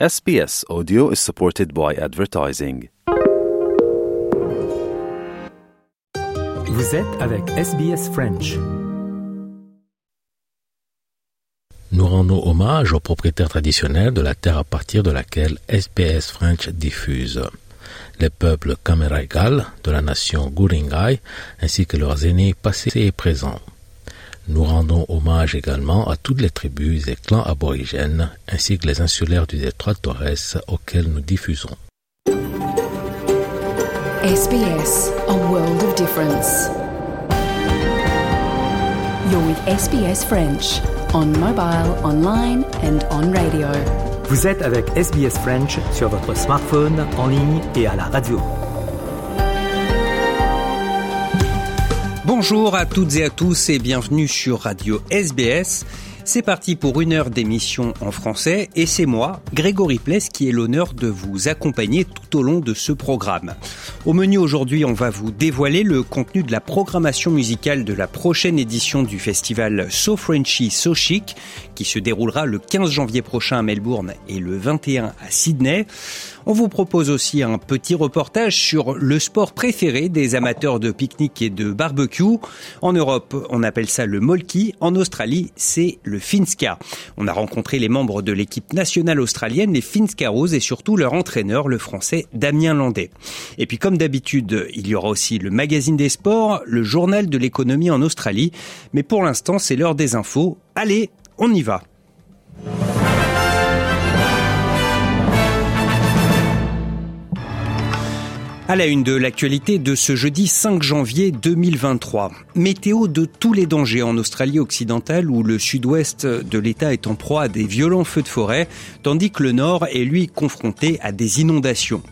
SBS Audio is supported by advertising. Vous êtes avec SBS French. Nous rendons hommage aux propriétaires traditionnels de la terre à partir de laquelle SBS French diffuse. Les peuples Kameraigal de la nation Guringai ainsi que leurs aînés passés et présents. Nous rendons hommage également à toutes les tribus et clans aborigènes, ainsi que les insulaires du détroit de Torres auxquels nous diffusons. SBS, a world of difference. You're with SBS French, on mobile, online and on radio. Vous êtes avec SBS French sur votre smartphone, en ligne et à la radio. Bonjour à toutes et à tous et bienvenue sur Radio SBS. C'est parti pour une heure d'émission en français et c'est moi, Grégory Pless, qui ai l'honneur de vous accompagner tout au long de ce programme. Au menu aujourd'hui, on va vous dévoiler le contenu de la programmation musicale de la prochaine édition du festival So Frenchy So Chic qui se déroulera le 15 janvier prochain à Melbourne et le 21 à Sydney. On vous propose aussi un petit reportage sur le sport préféré des amateurs de pique-nique et de barbecue. En Europe, on appelle ça le molki. En Australie, c'est le finska. On a rencontré les membres de l'équipe nationale australienne, les Finskaros, et surtout leur entraîneur, le français Damien Landais. Et puis, comme d'habitude, il y aura aussi le magazine des sports, le journal de l'économie en Australie. Mais pour l'instant, c'est l'heure des infos. Allez, on y va. À la une de l'actualité de ce jeudi 5 janvier 2023. Météo de tous les dangers en Australie occidentale où le sud-ouest de l'État est en proie à des violents feux de forêt, tandis que le nord est lui confronté à des inondations.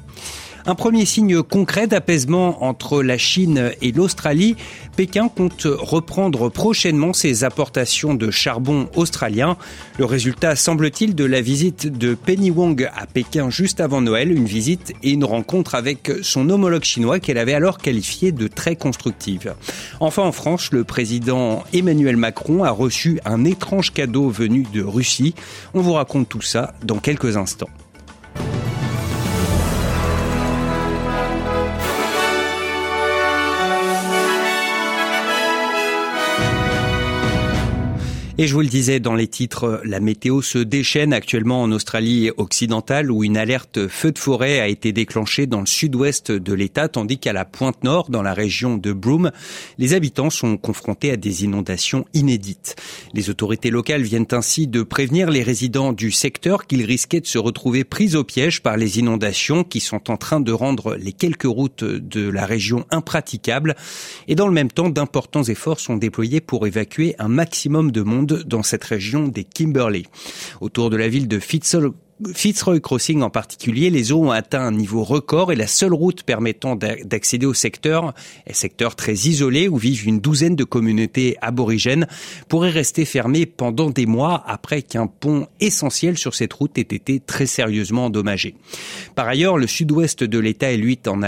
Un premier signe concret d'apaisement entre la Chine et l'Australie. Pékin compte reprendre prochainement ses apportations de charbon australien. Le résultat, semble-t-il, de la visite de Penny Wong à Pékin juste avant Noël, une visite et une rencontre avec son homologue chinois qu'elle avait alors qualifié de très constructive. Enfin, en France, le président Emmanuel Macron a reçu un étrange cadeau venu de Russie. On vous raconte tout ça dans quelques instants. Et je vous le disais dans les titres, la météo se déchaîne actuellement en Australie occidentale où une alerte feu de forêt a été déclenchée dans le sud-ouest de l'État, tandis qu'à la pointe nord, dans la région de Broome, les habitants sont confrontés à des inondations inédites. Les autorités locales viennent ainsi de prévenir les résidents du secteur qu'ils risquaient de se retrouver pris au piège par les inondations qui sont en train de rendre les quelques routes de la région impraticables. Et dans le même temps, d'importants efforts sont déployés pour évacuer un maximum de monde dans cette région des Kimberley. Autour de la ville de Fitzroy Fitzroy Crossing en particulier, les eaux ont atteint un niveau record et la seule route permettant d'accéder au secteur, un secteur très isolé où vivent une douzaine de communautés aborigènes, pourrait rester fermée pendant des mois après qu'un pont essentiel sur cette route ait été très sérieusement endommagé. Par ailleurs, le sud-ouest de l'État est lui en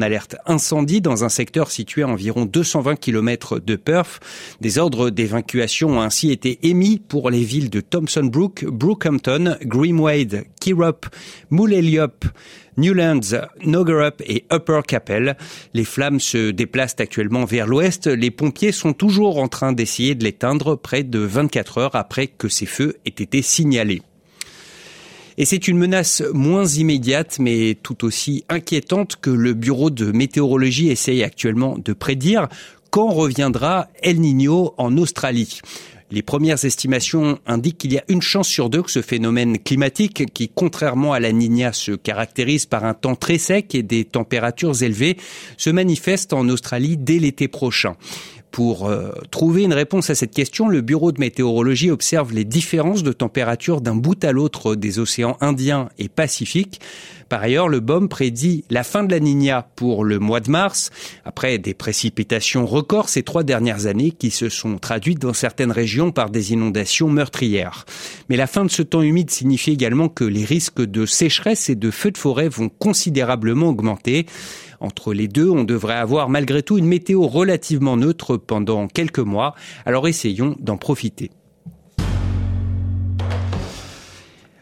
alerte, incendie dans un secteur situé à environ 220 km de Perth. Des ordres d'évacuation ont ainsi été émis pour les villes de Thompson Brook, Brookhampton, Green Wade, Kirop, Mouleliop, Newlands, Nogerup et Upper Capel. Les flammes se déplacent actuellement vers l'ouest. Les pompiers sont toujours en train d'essayer de l'éteindre près de 24 heures après que ces feux aient été signalés. Et c'est une menace moins immédiate, mais tout aussi inquiétante que le Bureau de météorologie essaye actuellement de prédire quand reviendra El Niño en Australie? Les premières estimations indiquent qu'il y a une chance sur deux que ce phénomène climatique, qui contrairement à la Nina se caractérise par un temps très sec et des températures élevées, se manifeste en Australie dès l'été prochain. Pour euh, trouver une réponse à cette question, le Bureau de météorologie observe les différences de température d'un bout à l'autre des océans Indien et Pacifique. Par ailleurs, le BOM prédit la fin de la Niña pour le mois de mars, après des précipitations records ces trois dernières années qui se sont traduites dans certaines régions par des inondations meurtrières. Mais la fin de ce temps humide signifie également que les risques de sécheresse et de feux de forêt vont considérablement augmenter. Entre les deux, on devrait avoir malgré tout une météo relativement neutre pendant quelques mois, alors essayons d'en profiter.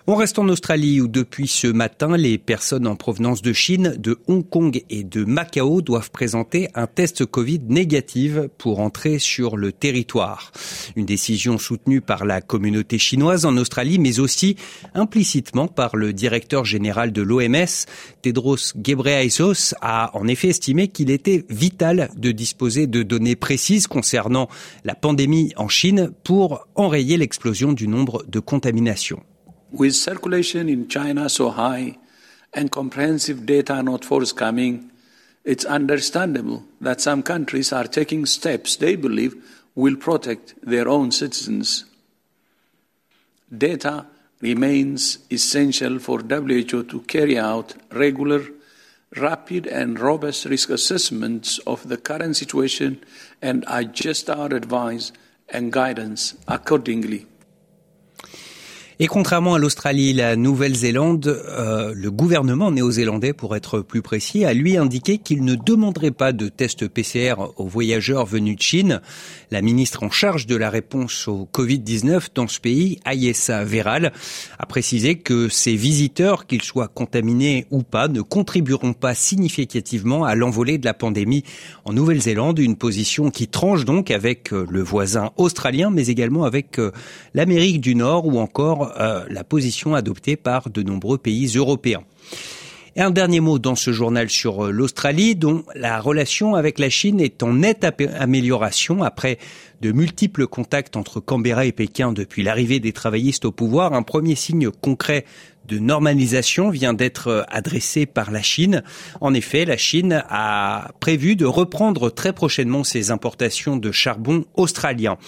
On reste en Australie où depuis ce matin, les personnes en provenance de Chine, de Hong Kong et de Macao doivent présenter un test Covid négatif pour entrer sur le territoire. Une décision soutenue par la communauté chinoise en Australie, mais aussi implicitement par le directeur général de l'OMS, Tedros Ghebreyesus, a en effet estimé qu'il était vital de disposer de données précises concernant la pandémie en Chine pour enrayer l'explosion du nombre de contaminations. With circulation in China so high and comprehensive data not forthcoming, it's understandable that some countries are taking steps they believe will protect their own citizens. Data remains essential for WHO to carry out regular, rapid, and robust risk assessments of the current situation and adjust our advice and guidance accordingly. Et contrairement à l'Australie, la Nouvelle-Zélande, euh, le gouvernement néo-zélandais, pour être plus précis, a lui indiqué qu'il ne demanderait pas de test PCR aux voyageurs venus de Chine. La ministre en charge de la réponse au Covid-19 dans ce pays, Ayessa Veral, a précisé que ces visiteurs, qu'ils soient contaminés ou pas, ne contribueront pas significativement à l'envolée de la pandémie en Nouvelle-Zélande, une position qui tranche donc avec euh, le voisin australien, mais également avec euh, l'Amérique du Nord ou encore euh, la position adoptée par de nombreux pays européens. Et un dernier mot dans ce journal sur euh, l'Australie, dont la relation avec la Chine est en nette amélioration après de multiples contacts entre Canberra et Pékin depuis l'arrivée des travaillistes au pouvoir. Un premier signe concret de normalisation vient d'être adressé par la Chine. En effet, la Chine a prévu de reprendre très prochainement ses importations de charbon australien.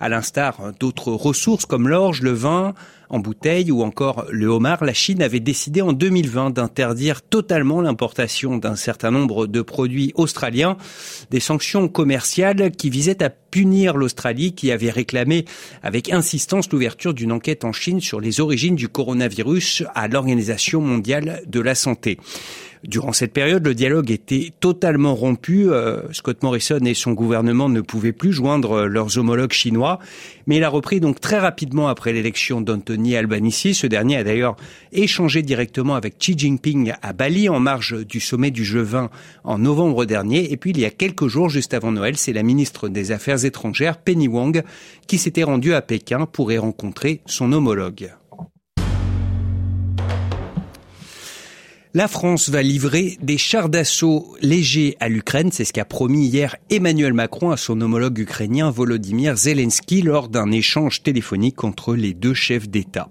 À l'instar d'autres ressources comme l'orge, le vin, en bouteille ou encore le homard, la Chine avait décidé en 2020 d'interdire totalement l'importation d'un certain nombre de produits australiens, des sanctions commerciales qui visaient à punir l'Australie qui avait réclamé avec insistance l'ouverture d'une enquête en Chine sur les origines du coronavirus à l'Organisation mondiale de la santé. Durant cette période, le dialogue était totalement rompu. Euh, Scott Morrison et son gouvernement ne pouvaient plus joindre euh, leurs homologues chinois, mais il a repris donc très rapidement après l'élection d'Anthony Albanese. Ce dernier a d'ailleurs échangé directement avec Xi Jinping à Bali en marge du sommet du G20 en novembre dernier. Et puis il y a quelques jours, juste avant Noël, c'est la ministre des Affaires étrangères, Penny Wong, qui s'était rendue à Pékin pour y rencontrer son homologue. La France va livrer des chars d'assaut légers à l'Ukraine. C'est ce qu'a promis hier Emmanuel Macron à son homologue ukrainien Volodymyr Zelensky lors d'un échange téléphonique entre les deux chefs d'État.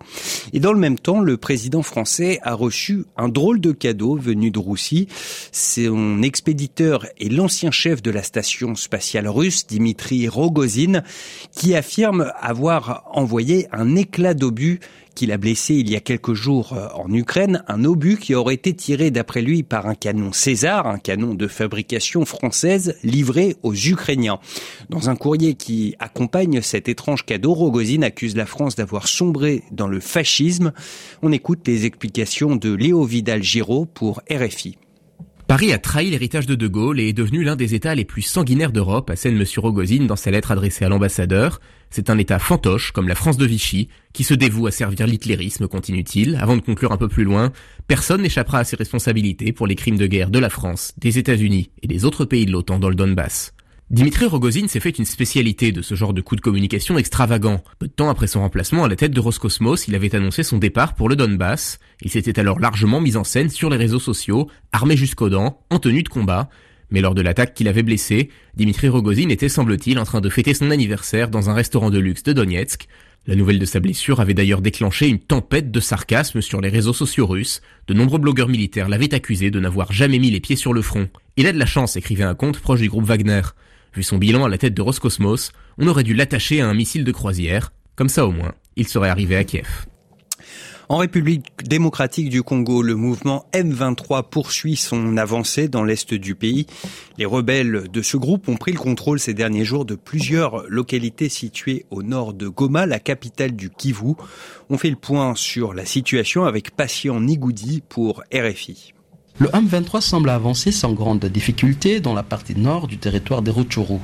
Et dans le même temps, le président français a reçu un drôle de cadeau venu de Russie. Son expéditeur est l'ancien chef de la station spatiale russe, Dimitri Rogozin, qui affirme avoir envoyé un éclat d'obus qu'il a blessé il y a quelques jours euh, en Ukraine, un obus qui aurait été tiré d'après lui par un canon César, un canon de fabrication française livré aux Ukrainiens. Dans un courrier qui accompagne cet étrange cadeau, Rogozine accuse la France d'avoir sombré dans le fascisme. On écoute les explications de Léo Vidal-Giraud pour RFI. Paris a trahi l'héritage de De Gaulle et est devenu l'un des États les plus sanguinaires d'Europe, assène M. Rogozine dans sa lettre adressée à l'ambassadeur. C'est un État fantoche, comme la France de Vichy, qui se dévoue à servir l'hitlérisme, continue-t-il, avant de conclure un peu plus loin. Personne n'échappera à ses responsabilités pour les crimes de guerre de la France, des États-Unis et des autres pays de l'OTAN dans le Donbass. Dimitri Rogozin s'est fait une spécialité de ce genre de coup de communication extravagant. Peu de temps après son remplacement à la tête de Roscosmos, il avait annoncé son départ pour le Donbass. Il s'était alors largement mis en scène sur les réseaux sociaux, armé jusqu'aux dents, en tenue de combat. Mais lors de l'attaque qu'il avait blessé, Dimitri Rogozin était semble-t-il en train de fêter son anniversaire dans un restaurant de luxe de Donetsk. La nouvelle de sa blessure avait d'ailleurs déclenché une tempête de sarcasme sur les réseaux sociaux russes. De nombreux blogueurs militaires l'avaient accusé de n'avoir jamais mis les pieds sur le front. Il a de la chance, écrivait un compte proche du groupe Wagner. Vu son bilan à la tête de Roscosmos, on aurait dû l'attacher à un missile de croisière. Comme ça au moins, il serait arrivé à Kiev. En République démocratique du Congo, le mouvement M23 poursuit son avancée dans l'est du pays. Les rebelles de ce groupe ont pris le contrôle ces derniers jours de plusieurs localités situées au nord de Goma, la capitale du Kivu. On fait le point sur la situation avec Patient Nigoudi pour RFI. Le M23 semble avancer sans grande difficulté dans la partie nord du territoire des Rutshuru.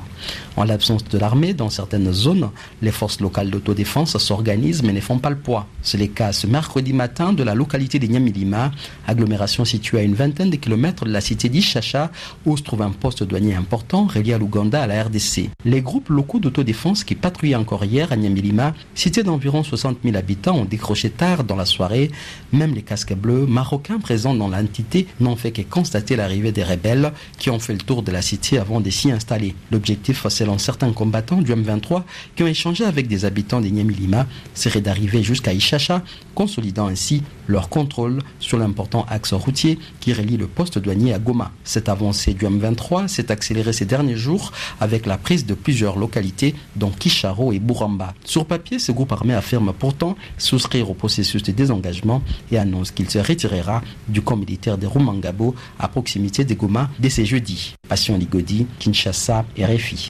En l'absence de l'armée dans certaines zones, les forces locales d'autodéfense s'organisent mais ne font pas le poids. C'est le cas ce mercredi matin de la localité de Nyamilima, agglomération située à une vingtaine de kilomètres de la cité d'Ishacha, où se trouve un poste douanier important relié à l'Ouganda à la RDC. Les groupes locaux d'autodéfense qui patrouillaient encore hier à Nyamilima, cité d'environ 60 000 habitants, ont décroché tard dans la soirée. Même les casques bleus marocains présents dans l'entité n'ont fait que constater l'arrivée des rebelles qui ont fait le tour de la cité avant de s'y installer. L'objectif, selon certains combattants du M23 qui ont échangé avec des habitants de Nyamilima, serait d'arriver jusqu'à Ishacha, consolidant ainsi leur contrôle sur l'important axe routier qui relie le poste douanier à Goma. Cette avancée du M23 s'est accélérée ces derniers jours avec la prise de plusieurs localités, dont Kisharo et Buramba. Sur papier, ce groupe armé affirme pourtant souscrire au processus de désengagement et annonce qu'il se retirera du camp militaire de Rumangabo à proximité de Goma dès ce jeudi. Passion Ligodi, Kinshasa et Réfi.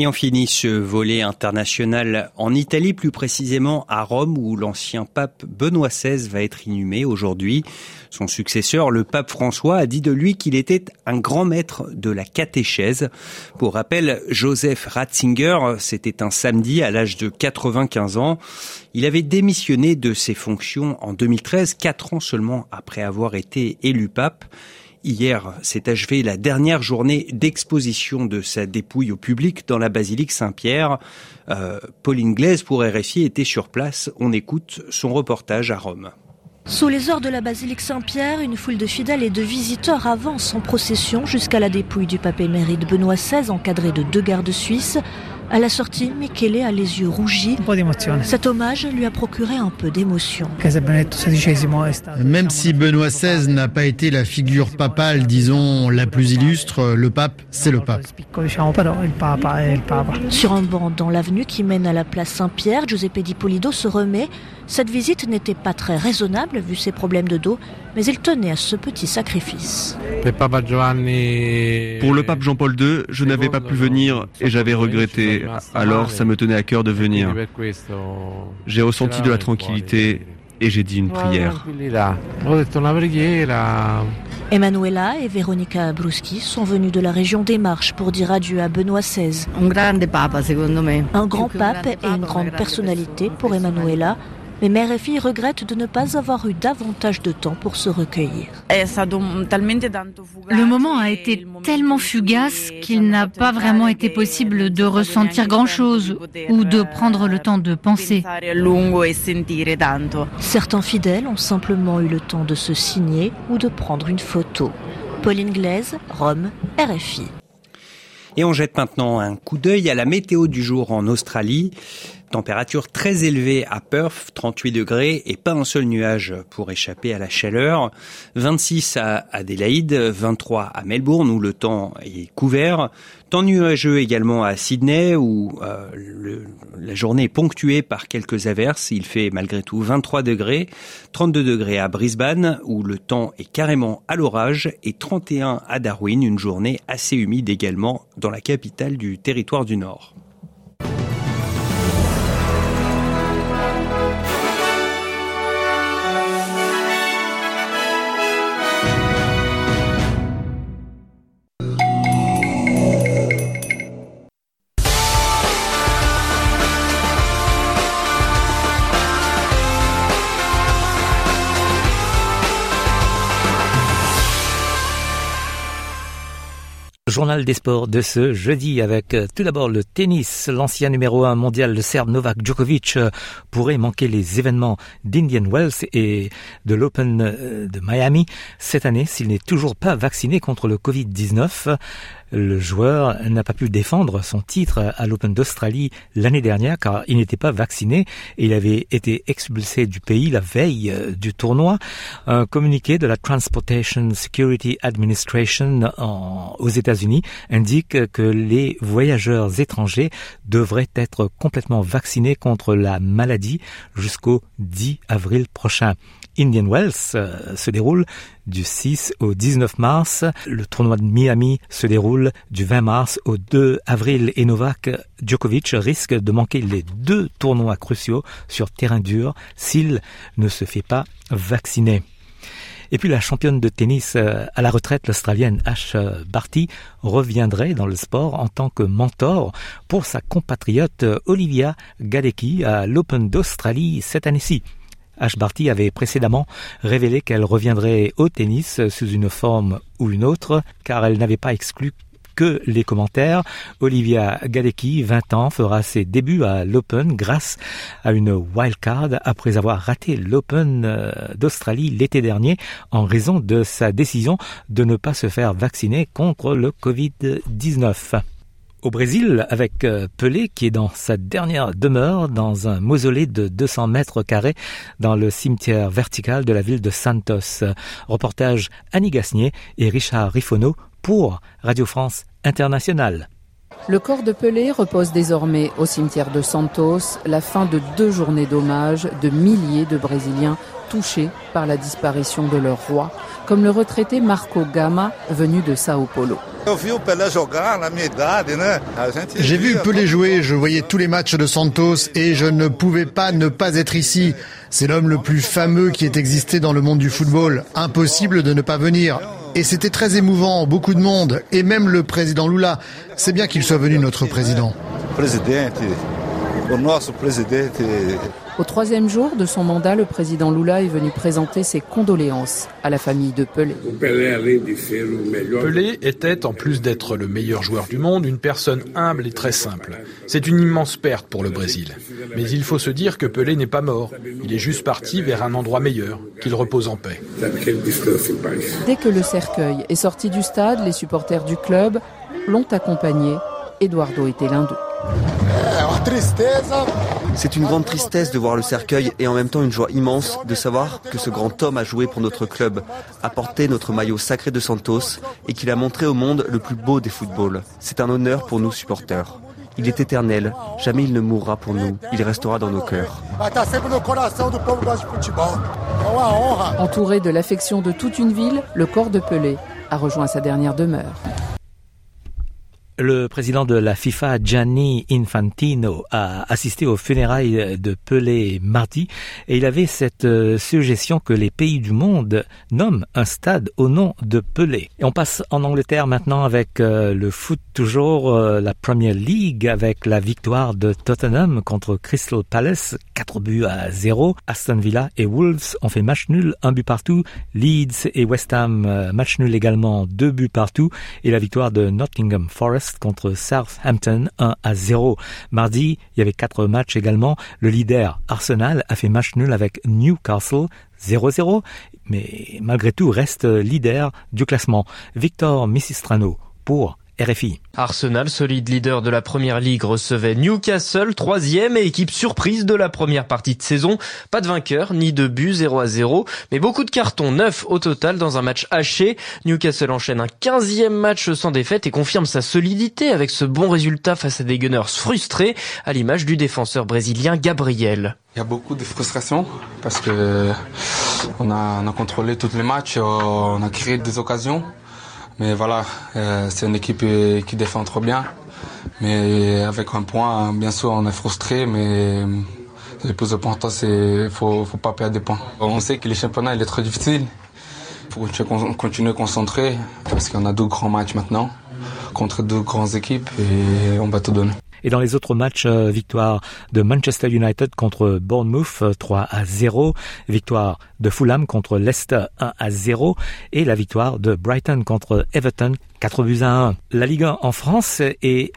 Et on finit ce volet international en Italie, plus précisément à Rome, où l'ancien pape Benoît XVI va être inhumé aujourd'hui. Son successeur, le pape François, a dit de lui qu'il était un grand maître de la catéchèse. Pour rappel, Joseph Ratzinger, c'était un samedi à l'âge de 95 ans. Il avait démissionné de ses fonctions en 2013, quatre ans seulement après avoir été élu pape. Hier s'est achevée la dernière journée d'exposition de sa dépouille au public dans la basilique Saint-Pierre. Euh, Pauline Glaise pour RFI était sur place. On écoute son reportage à Rome. Sous les ors de la basilique Saint-Pierre, une foule de fidèles et de visiteurs avance en procession jusqu'à la dépouille du pape émérite Benoît XVI, encadré de deux gardes suisses. À la sortie, Michele a les yeux rougis. Cet hommage lui a procuré un peu d'émotion. Même si Benoît XVI n'a pas été la figure papale, disons, la plus illustre, le pape, c'est le pape. Sur un banc dans l'avenue qui mène à la place Saint-Pierre, Giuseppe Di Polido se remet. Cette visite n'était pas très raisonnable vu ses problèmes de dos, mais il tenait à ce petit sacrifice. Pour le pape Jean-Paul II, je n'avais pas pu venir et j'avais regretté. Alors ça me tenait à cœur de venir. J'ai ressenti de la tranquillité et j'ai dit une prière. Emanuela et Veronica Bruschi sont venues de la région des Marches pour dire adieu à Benoît XVI. Un grand pape et une grande personnalité pour Emanuela, mais mère et fille regrettent de ne pas avoir eu davantage de temps pour se recueillir. Le moment a été tellement fugace qu'il n'a pas vraiment été possible de ressentir grand-chose ou de prendre le temps de penser. Certains fidèles ont simplement eu le temps de se signer ou de prendre une photo. Pauline Glaise, Rome, RFI. Et on jette maintenant un coup d'œil à la météo du jour en Australie. Température très élevée à Perth, 38 degrés et pas un seul nuage pour échapper à la chaleur. 26 à Adélaïde, 23 à Melbourne où le temps est couvert. Temps nuageux également à Sydney où euh, la journée est ponctuée par quelques averses. Il fait malgré tout 23 degrés. 32 degrés à Brisbane où le temps est carrément à l'orage et 31 à Darwin, une journée assez humide également dans la capitale du territoire du Nord. Journal des sports de ce jeudi avec euh, tout d'abord le tennis. L'ancien numéro 1 mondial, le Serbe Novak Djokovic, euh, pourrait manquer les événements d'Indian Wells et de l'Open euh, de Miami cette année s'il n'est toujours pas vacciné contre le Covid-19 le joueur n'a pas pu défendre son titre à l'Open d'Australie l'année dernière car il n'était pas vacciné et il avait été expulsé du pays la veille euh, du tournoi. Un communiqué de la Transportation Security Administration aux États-Unis indique que les voyageurs étrangers devraient être complètement vaccinés contre la maladie jusqu'au 10 avril prochain. Indian Wells euh, se déroule du 6 au 19 mars. Le tournoi de Miami se déroule du 20 mars au 2 avril et Novak Djokovic risque de manquer les deux tournois cruciaux sur terrain dur s'il ne se fait pas vacciner. Et puis la championne de tennis euh, à la retraite, l'Australienne Ash Barty, reviendrait dans le sport en tant que mentor pour sa compatriote Olivia Gadecki à l'Open d'Australie cette année-ci. Ash Barty avait précédemment révélé qu'elle reviendrait au tennis sous une forme ou une autre, car elle n'avait pas exclu que les commentaires. Olivia Gadecki, 20 ans, fera ses débuts à l'Open grâce à une wildcard après avoir raté l'Open euh, d'Australie l'été dernier en raison de sa décision de ne pas se faire vacciner contre le Covid-19 au Brésil avec euh, Pelé qui est dans sa dernière demeure dans un mausolée de 200 mètres carrés dans le cimetière vertical de la ville de Santos. Reportage Annie Gasnier et Richard Rifono pour Radio France Internationale. Le corps de Pelé repose désormais au cimetière de Santos, la fin de deux journées d'hommage de milliers de Brésiliens touchés par la disparition de leur roi, comme le retraité Marco Gama, venu de Sao Paulo. J'ai vu Pelé jouer, je voyais tous les matchs de Santos et je ne pouvais pas ne pas être ici. C'est l'homme le plus fameux qui ait existé dans le monde du football. Impossible de ne pas venir. Et c'était très émouvant, beaucoup de monde, et même le président Lula. C'est bien qu'il soit venu, notre président. Au troisième jour de son mandat, le président Lula est venu présenter ses condoléances à la famille de Pelé. Pelé était, en plus d'être le meilleur joueur du monde, une personne humble et très simple. C'est une immense perte pour le Brésil. Mais il faut se dire que Pelé n'est pas mort. Il est juste parti vers un endroit meilleur, qu'il repose en paix. Dès que le cercueil est sorti du stade, les supporters du club l'ont accompagné. Eduardo était l'un d'eux. C'est une grande tristesse de voir le cercueil et en même temps une joie immense de savoir que ce grand homme a joué pour notre club, a porté notre maillot sacré de Santos et qu'il a montré au monde le plus beau des footballs. C'est un honneur pour nous supporters. Il est éternel, jamais il ne mourra pour nous, il restera dans nos cœurs. Entouré de l'affection de toute une ville, le corps de Pelé a rejoint sa dernière demeure. Le président de la FIFA, Gianni Infantino, a assisté aux funérailles de Pelé mardi et il avait cette euh, suggestion que les pays du monde nomment un stade au nom de Pelé. Et on passe en Angleterre maintenant avec euh, le foot toujours, euh, la Premier League avec la victoire de Tottenham contre Crystal Palace, 4 buts à 0. Aston Villa et Wolves ont fait match nul, un but partout. Leeds et West Ham, match nul également, deux buts partout. Et la victoire de Nottingham Forest contre Southampton 1 à 0. Mardi, il y avait quatre matchs également. Le leader Arsenal a fait match nul avec Newcastle 0-0, mais malgré tout reste leader du classement. Victor Missistrano pour RFI. Arsenal, solide leader de la première ligue, recevait Newcastle, troisième et équipe surprise de la première partie de saison. Pas de vainqueur, ni de but, 0 à 0, mais beaucoup de cartons, 9 au total dans un match haché. Newcastle enchaîne un 15e match sans défaite et confirme sa solidité avec ce bon résultat face à des Gunners frustrés, à l'image du défenseur brésilien Gabriel. Il y a beaucoup de frustration parce que on a, on a contrôlé tous les matchs, on a créé des occasions. Mais voilà, euh, c'est une équipe euh, qui défend trop bien. Mais avec un point, bien sûr, on est frustré, mais le plus important, c'est faut, faut pas perdre des points. On sait que le championnat il est très difficile. Il faut continuer concentrer parce qu'on a deux grands matchs maintenant contre deux grandes équipes et on va tout donner. Et dans les autres matchs, euh, victoire de Manchester United contre Bournemouth 3 euh, à 0, victoire de Fulham contre Leicester 1 à 0 et la victoire de Brighton contre Everton 4 buts à 1. La Ligue 1 en France est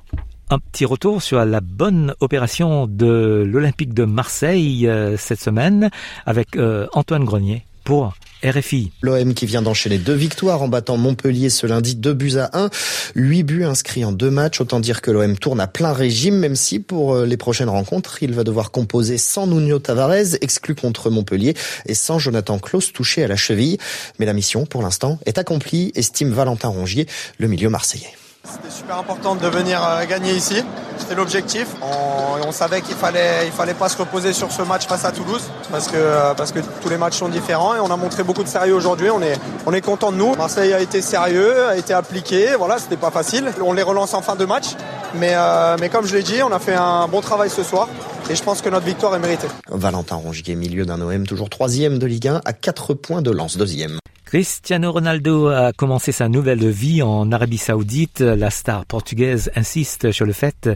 un petit retour sur la bonne opération de l'Olympique de Marseille euh, cette semaine avec Antoine Grenier pour RFI. L'OM qui vient d'enchaîner deux victoires en battant Montpellier ce lundi, deux buts à un, huit buts inscrits en deux matchs. Autant dire que l'OM tourne à plein régime, même si pour euh, les prochaines rencontres, il va devoir composer sans Nuno Tavares, exclu contre Montpellier, et sans Jonathan Klaus touché à la cheville. Mais la mission, pour l'instant, est accomplie, estime Valentin Rongier, le milieu marseillais. C'était super important de venir euh, gagner ici. C'était l'objectif. On, savait qu'il fallait, fallait pas se reposer sur ce match face à Toulouse parce que, euh, parce que tous les matchs sont différents et on a montré beaucoup de sérieux aujourd'hui. On est, on est content de nous. Marseille a été sérieux, a été appliqué. Voilà, c'était pas facile. On les relance en fin de match. Mais, euh, mais comme je l'ai dit, on a fait un bon travail ce soir. Et je pense que notre victoire est méritée. Valentin Rongier, milieu d'un OM toujours troisième de Ligue 1 à 4 points de lance deuxième. Cristiano Ronaldo a commencé sa nouvelle vie en Arabie Saoudite. La star portugaise insiste sur le fait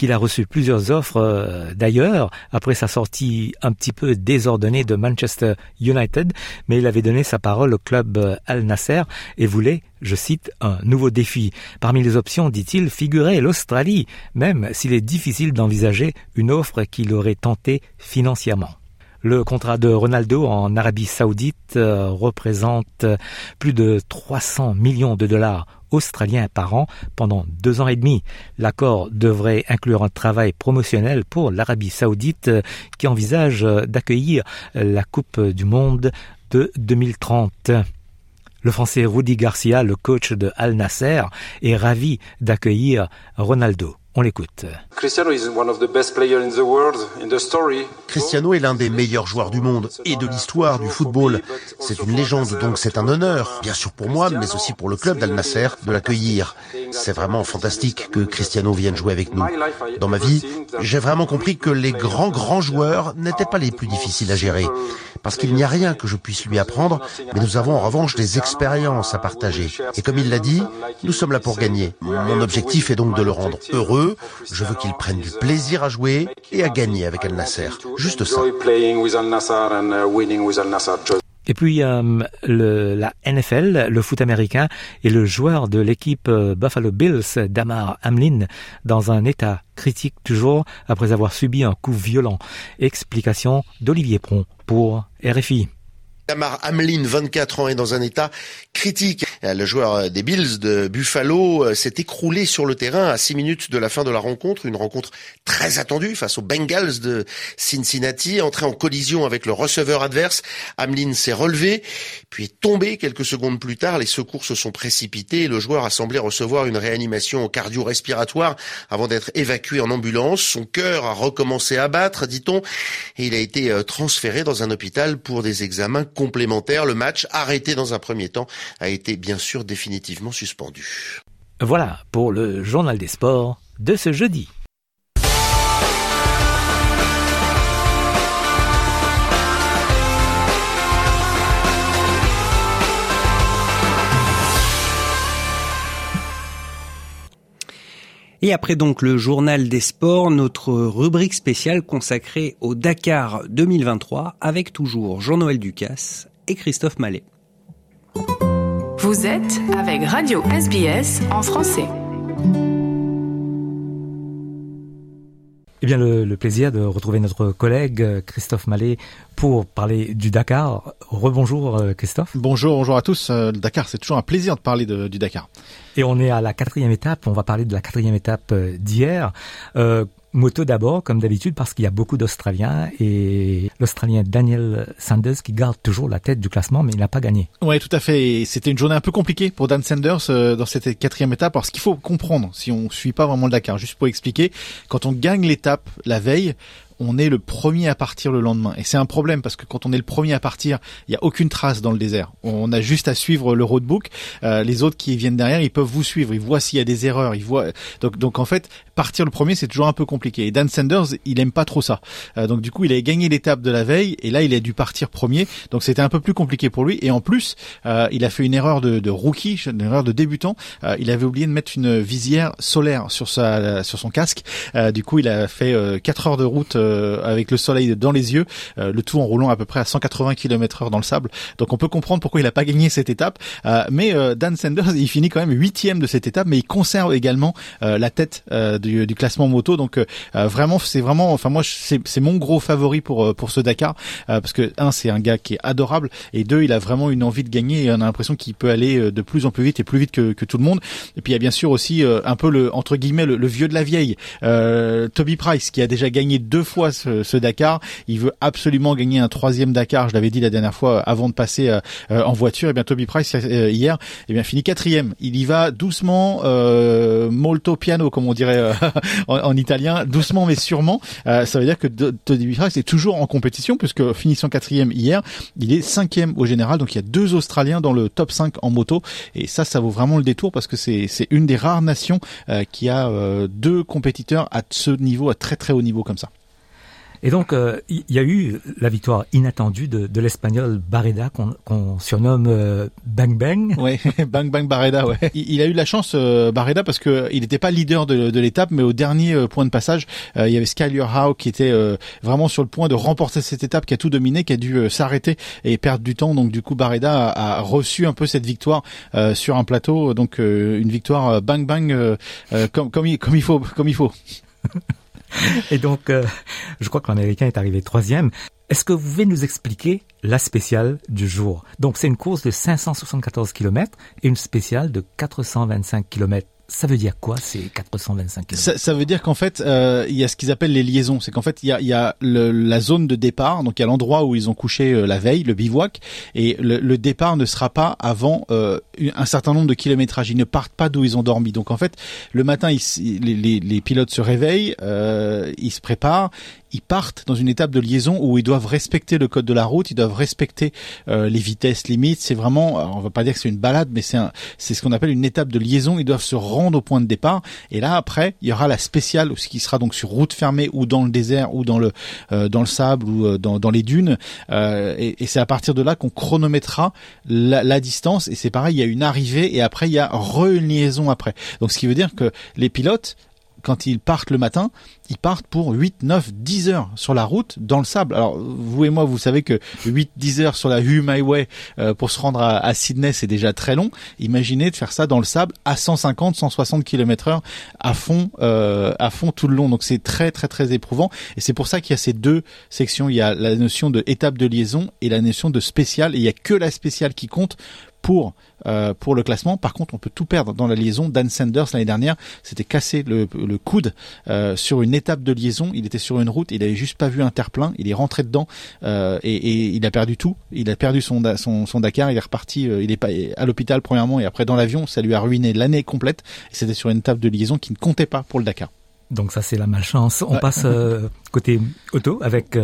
qu'il a reçu plusieurs offres euh, d'ailleurs après sa sortie un petit peu désordonnée de Manchester United, mais il avait donné sa parole au club euh, Al Nasser et voulait, je cite, un nouveau défi. Parmi les options, dit-il, figurait l'Australie, même s'il est difficile d'envisager une offre qu'il aurait tentée financièrement. Le contrat de Ronaldo en Arabie saoudite euh, représente plus de 300 millions de dollars australiens par an pendant deux ans et demi. L'accord devrait inclure un travail promotionnel pour l'Arabie saoudite euh, qui envisage euh, d'accueillir la Coupe du Monde de 2030. Le Français Rudy Garcia, le coach de Al Nasser, est ravi d'accueillir Ronaldo. On l'écoute. Cristiano est l'un des meilleurs joueurs du monde et de l'histoire du football. C'est une légende, donc c'est un honneur, bien sûr pour moi, mais aussi pour le club d'Al Nasser, de l'accueillir. C'est vraiment fantastique que Cristiano vienne jouer avec nous. Dans ma vie, j'ai vraiment compris que les grands, grands joueurs n'étaient pas les plus difficiles à gérer. Parce qu'il n'y a rien que je puisse lui apprendre, mais nous avons en revanche des expériences à partager. Et comme il l'a dit, nous sommes là pour gagner. Mon objectif est donc de le rendre heureux je veux qu'il prenne du plaisir à jouer et à gagner avec Al Nasser. Juste ça. Et puis euh, le, la NFL, le foot américain, et le joueur de l'équipe euh, Buffalo Bills, Damar Hamlin, dans un état critique toujours après avoir subi un coup violent. Explication d'Olivier Pron pour RFI. Damar Hamlin, 24 ans, est dans un état critique. Le joueur des Bills de Buffalo euh, s'est écroulé sur le terrain à 6 minutes de la fin de la rencontre, une rencontre très attendue face aux Bengals de Cincinnati, entré en collision avec le receveur adverse. Hamlin s'est relevé, puis est tombé quelques secondes plus tard. Les secours se sont précipités le joueur a semblé recevoir une réanimation cardio-respiratoire avant d'être évacué en ambulance. Son cœur a recommencé à battre, dit-on, et il a été euh, transféré dans un hôpital pour des examens complémentaire. Le match, arrêté dans un premier temps, a été bien sûr définitivement suspendu. Voilà pour le journal des sports de ce jeudi. Et après donc le journal des sports, notre rubrique spéciale consacrée au Dakar 2023 avec toujours Jean-Noël Ducasse et Christophe Mallet. Vous êtes avec Radio SBS en français. Eh bien, le, le, plaisir de retrouver notre collègue Christophe Mallet pour parler du Dakar. Rebonjour Christophe. Bonjour, bonjour à tous. Le Dakar, c'est toujours un plaisir de parler de, du Dakar. Et on est à la quatrième étape. On va parler de la quatrième étape d'hier. Euh, moto d'abord, comme d'habitude, parce qu'il y a beaucoup d'Australiens et l'Australien Daniel Sanders qui garde toujours la tête du classement, mais il n'a pas gagné. Oui, tout à fait. C'était une journée un peu compliquée pour Dan Sanders euh, dans cette quatrième étape, parce qu'il faut comprendre, si on suit pas vraiment le Dakar, juste pour expliquer, quand on gagne l'étape la veille, on est le premier à partir le lendemain. Et c'est un problème parce que quand on est le premier à partir, il n'y a aucune trace dans le désert. On a juste à suivre le roadbook. Euh, les autres qui viennent derrière, ils peuvent vous suivre. Ils voient s'il y a des erreurs. Ils voient. Donc, donc en fait, partir le premier, c'est toujours un peu compliqué. Et Dan Sanders, il aime pas trop ça. Euh, donc du coup, il a gagné l'étape de la veille et là, il a dû partir premier. Donc c'était un peu plus compliqué pour lui. Et en plus, euh, il a fait une erreur de, de rookie, une erreur de débutant. Euh, il avait oublié de mettre une visière solaire sur sa sur son casque. Euh, du coup, il a fait 4 heures de route avec le soleil dans les yeux, euh, le tout en roulant à peu près à 180 km heure dans le sable. Donc on peut comprendre pourquoi il n'a pas gagné cette étape. Euh, mais euh, Dan Sanders, il finit quand même huitième de cette étape, mais il conserve également la tête du, du, classement moto. Donc vraiment, c'est vraiment, enfin moi, c'est mon gros favori pour pour ce Dakar parce que un, c'est un gars qui est adorable et deux, il a vraiment une envie de gagner et on a l'impression qu'il peut aller de plus en plus vite et plus vite que, que tout le monde. Et puis il y a bien sûr aussi un peu le entre guillemets le, le vieux de la vieille, Toby Price qui a déjà gagné deux fois ce, ce, Dakar. Il veut absolument gagner un troisième Dakar. Je l'avais dit la dernière fois avant de passer euh, euh, en voiture. Et eh bien Toby Price euh, hier, eh bien finit quatrième. Il y va doucement, molto piano comme on dirait en, en, italien, doucement mais sûrement. ça veut dire que Toby Price est toujours en compétition puisque finissant quatrième hier, il est cinquième au général. Donc il y a deux Australiens dans le top 5 en moto et ça, ça vaut vraiment le détour parce que c'est une des rares nations qui a deux compétiteurs à ce niveau, à très très haut niveau comme ça. Et donc, euh, il y a eu la victoire inattendue de, de l'Espagnol Barreda, qu'on surnomme euh, Bang Bang. Ouais, Bang Bang Barreda, ouais. Il, a eu de la chance, euh, Barreda, parce que il n'était pas leader de, de l'étape, mais au dernier point de passage, il y avait Skyler Howe qui était vraiment sur le point de remporter cette étape, qui a tout dominé, qui a dû s'arrêter et perdre du temps. Donc, du coup, Barreda a, a reçu un peu cette victoire sur un plateau. Donc, une victoire Bang Bang comme, comme, il, comme il faut, comme il faut. Et donc, euh, je crois que l'Américain est arrivé troisième. Est-ce que vous pouvez nous expliquer la spéciale du jour? Donc, c'est une course de 574 km et une spéciale de 425 km. Ça veut dire quoi ces 425 km ça, ça, veut dire qu'en fait, euh, il y a ce qu'ils appellent les liaisons. C'est qu'en fait, il y a, la zone de départ, donc il y a l'endroit où ils ont couché euh, la veille, le bivouac, et le, départ ne sera pas avant euh, un certain nombre de kilométrages. Ils ne partent pas d'où ils ont dormi. Donc en fait, le matin, les, pilotes se réveillent, ils se préparent, ils partent dans une étape de liaison où ils doivent respecter le code de la route, ils doivent respecter euh, les vitesses limites. C'est vraiment, on va pas dire que c'est une balade, mais c'est c'est ce qu'on appelle une étape de liaison. Ils doivent se rendre au point de départ. Et là après, il y aura la spéciale, ce qui sera donc sur route fermée ou dans le désert ou dans le euh, dans le sable ou euh, dans, dans les dunes. et, et c'est à partir de là qu'on chronométrera la, la, distance. Et c'est pareil, il y a une arrivée et après il y a re-liaison après. Donc ce qui veut dire que les pilotes quand ils partent le matin, ils partent pour 8, 9, 10 heures sur la route dans le sable. Alors vous et moi, vous savez que 8, 10 heures sur la Hume Highway euh, pour se rendre à, Sydney, c'est déjà très long. Imaginez de faire ça dans le sable à 150, 160 km heure à fond, euh, à fond tout le long. Donc c'est très très très éprouvant. Et c'est pour ça qu'il y a ces deux sections. Il y a la notion de de liaison et la notion de spéciale. Et il y a que la spéciale qui compte pour euh, pour le classement. Par contre, on peut tout perdre dans la liaison. Dan Sanders l'année dernière s'était cassé le, le coude euh, sur une étape de liaison. Il était sur une route, il avait juste pas vu un terre-plein. Il est rentré dedans euh, et, et, il a perdu tout. Il a perdu son, son, son Dakar. Il est reparti. Il est pas à l'hôpital premièrement et après dans l'avion. Ça lui a ruiné l'année complète. C'était sur une étape de liaison qui ne comptait pas pour le Dakar. Donc ça c'est la malchance. On passe côté auto avec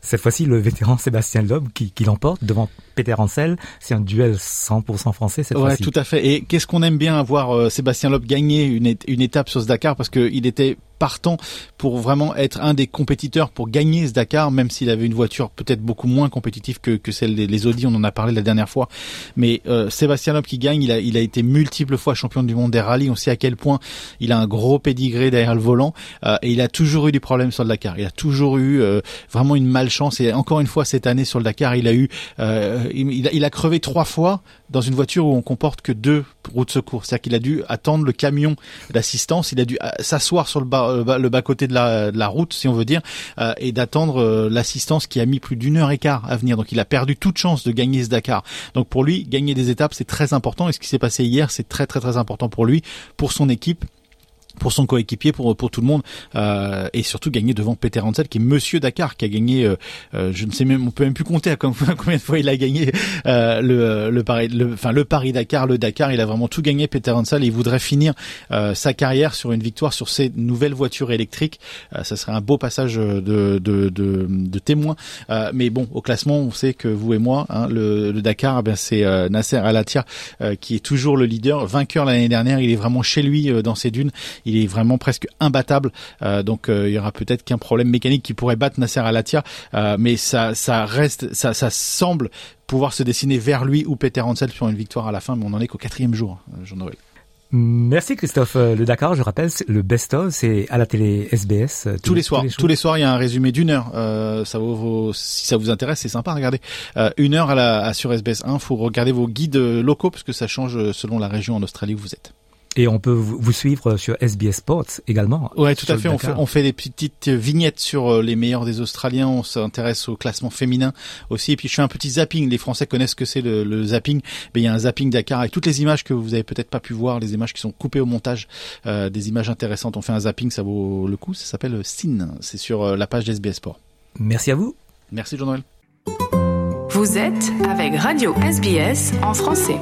cette fois-ci, le vétéran Sébastien Loeb qui, qui l'emporte devant Peter Ansel. C'est un duel 100% français cette ouais, fois-ci. tout à fait. Et qu'est-ce qu'on aime bien voir euh, Sébastien Loeb gagner une, une étape sur ce Dakar? Parce qu'il était partant pour vraiment être un des compétiteurs pour gagner ce Dakar, même s'il avait une voiture peut-être beaucoup moins compétitive que, que celle des Audi, on en a parlé la dernière fois. Mais euh, Sébastien Loeb qui gagne, il a, il a été multiple fois champion du monde des rallyes. On sait à quel point il a un gros pédigré derrière le volant euh, et il a toujours eu des problèmes sur le Dakar. Il a toujours eu euh, vraiment une malchance et encore une fois cette année sur le Dakar, il a eu, euh, il, a, il a crevé trois fois dans une voiture où on comporte que deux roues de secours. C'est-à-dire qu'il a dû attendre le camion d'assistance, il a dû euh, s'asseoir sur le bas, le bas côté de la, route, si on veut dire, euh, et d'attendre euh, l'assistance qui a mis plus d'une heure et quart à venir. Donc il a perdu toute chance de gagner ce Dakar. Donc pour lui, gagner des étapes, c'est très important. Et ce qui s'est passé hier, c'est très très très important pour lui, pour son équipe pour son coéquipier, pour pour tout le monde, euh, et surtout gagner devant Peter Hansel, qui est Monsieur Dakar, qui a gagné, euh, euh, je ne sais même, on peut même plus compter à combien de fois il a gagné euh, le le Paris, le, enfin le Paris Dakar, le Dakar, il a vraiment tout gagné Peter Hansel, il voudrait finir euh, sa carrière sur une victoire sur ces nouvelles voitures électriques. Euh, ça serait un beau passage de de de, de témoin. mais bon, au classement, on sait que vous et moi, hein, le, le, Dakar, eh c'est Nasser Al qui est toujours le leader, vainqueur l'année dernière. Il est vraiment chez lui dans ses dunes est vraiment presque imbattable. Euh, donc euh, il y aura peut-être qu'un problème mécanique qui pourrait battre Nasser Alatia, euh, mais ça, ça reste, ça, ça semble pouvoir se dessiner vers lui ou Peter Hansel sur une victoire à la fin, mais on en est qu'au quatrième jour, Jean-Noël. Merci Christophe. Le Dakar, je rappelle, le best-of, c'est à la télé SBS. Tous, tous les soirs. Tous les, soirs, il y a un résumé d'une heure. Euh, ça vaut, si ça vous intéresse, c'est sympa. Regardez, euh, une heure à la à sur SBS 1. Faut regarder vos guides locaux parce que ça change selon la région en Australie où vous êtes. Et on peut vous suivre sur SBS Sports également. Ouais, tout à fait. On fait, on fait, des petites vignettes sur euh, les meilleurs des Australiens. On s'intéresse au classement féminin aussi. Et puis je fais un petit zapping. Les Français connaissent ce que c'est le, le, zapping. Mais il y a un zapping Dakar avec toutes les images que vous avez peut-être pas pu voir, les images qui sont coupées au montage, euh, des images intéressantes. On fait un zapping, ça vaut le coup. Ça s'appelle SIN. C'est sur euh, la page d'SBS Sport. Merci à vous. Merci Jean-Noël. Vous êtes avec Radio SBS en français.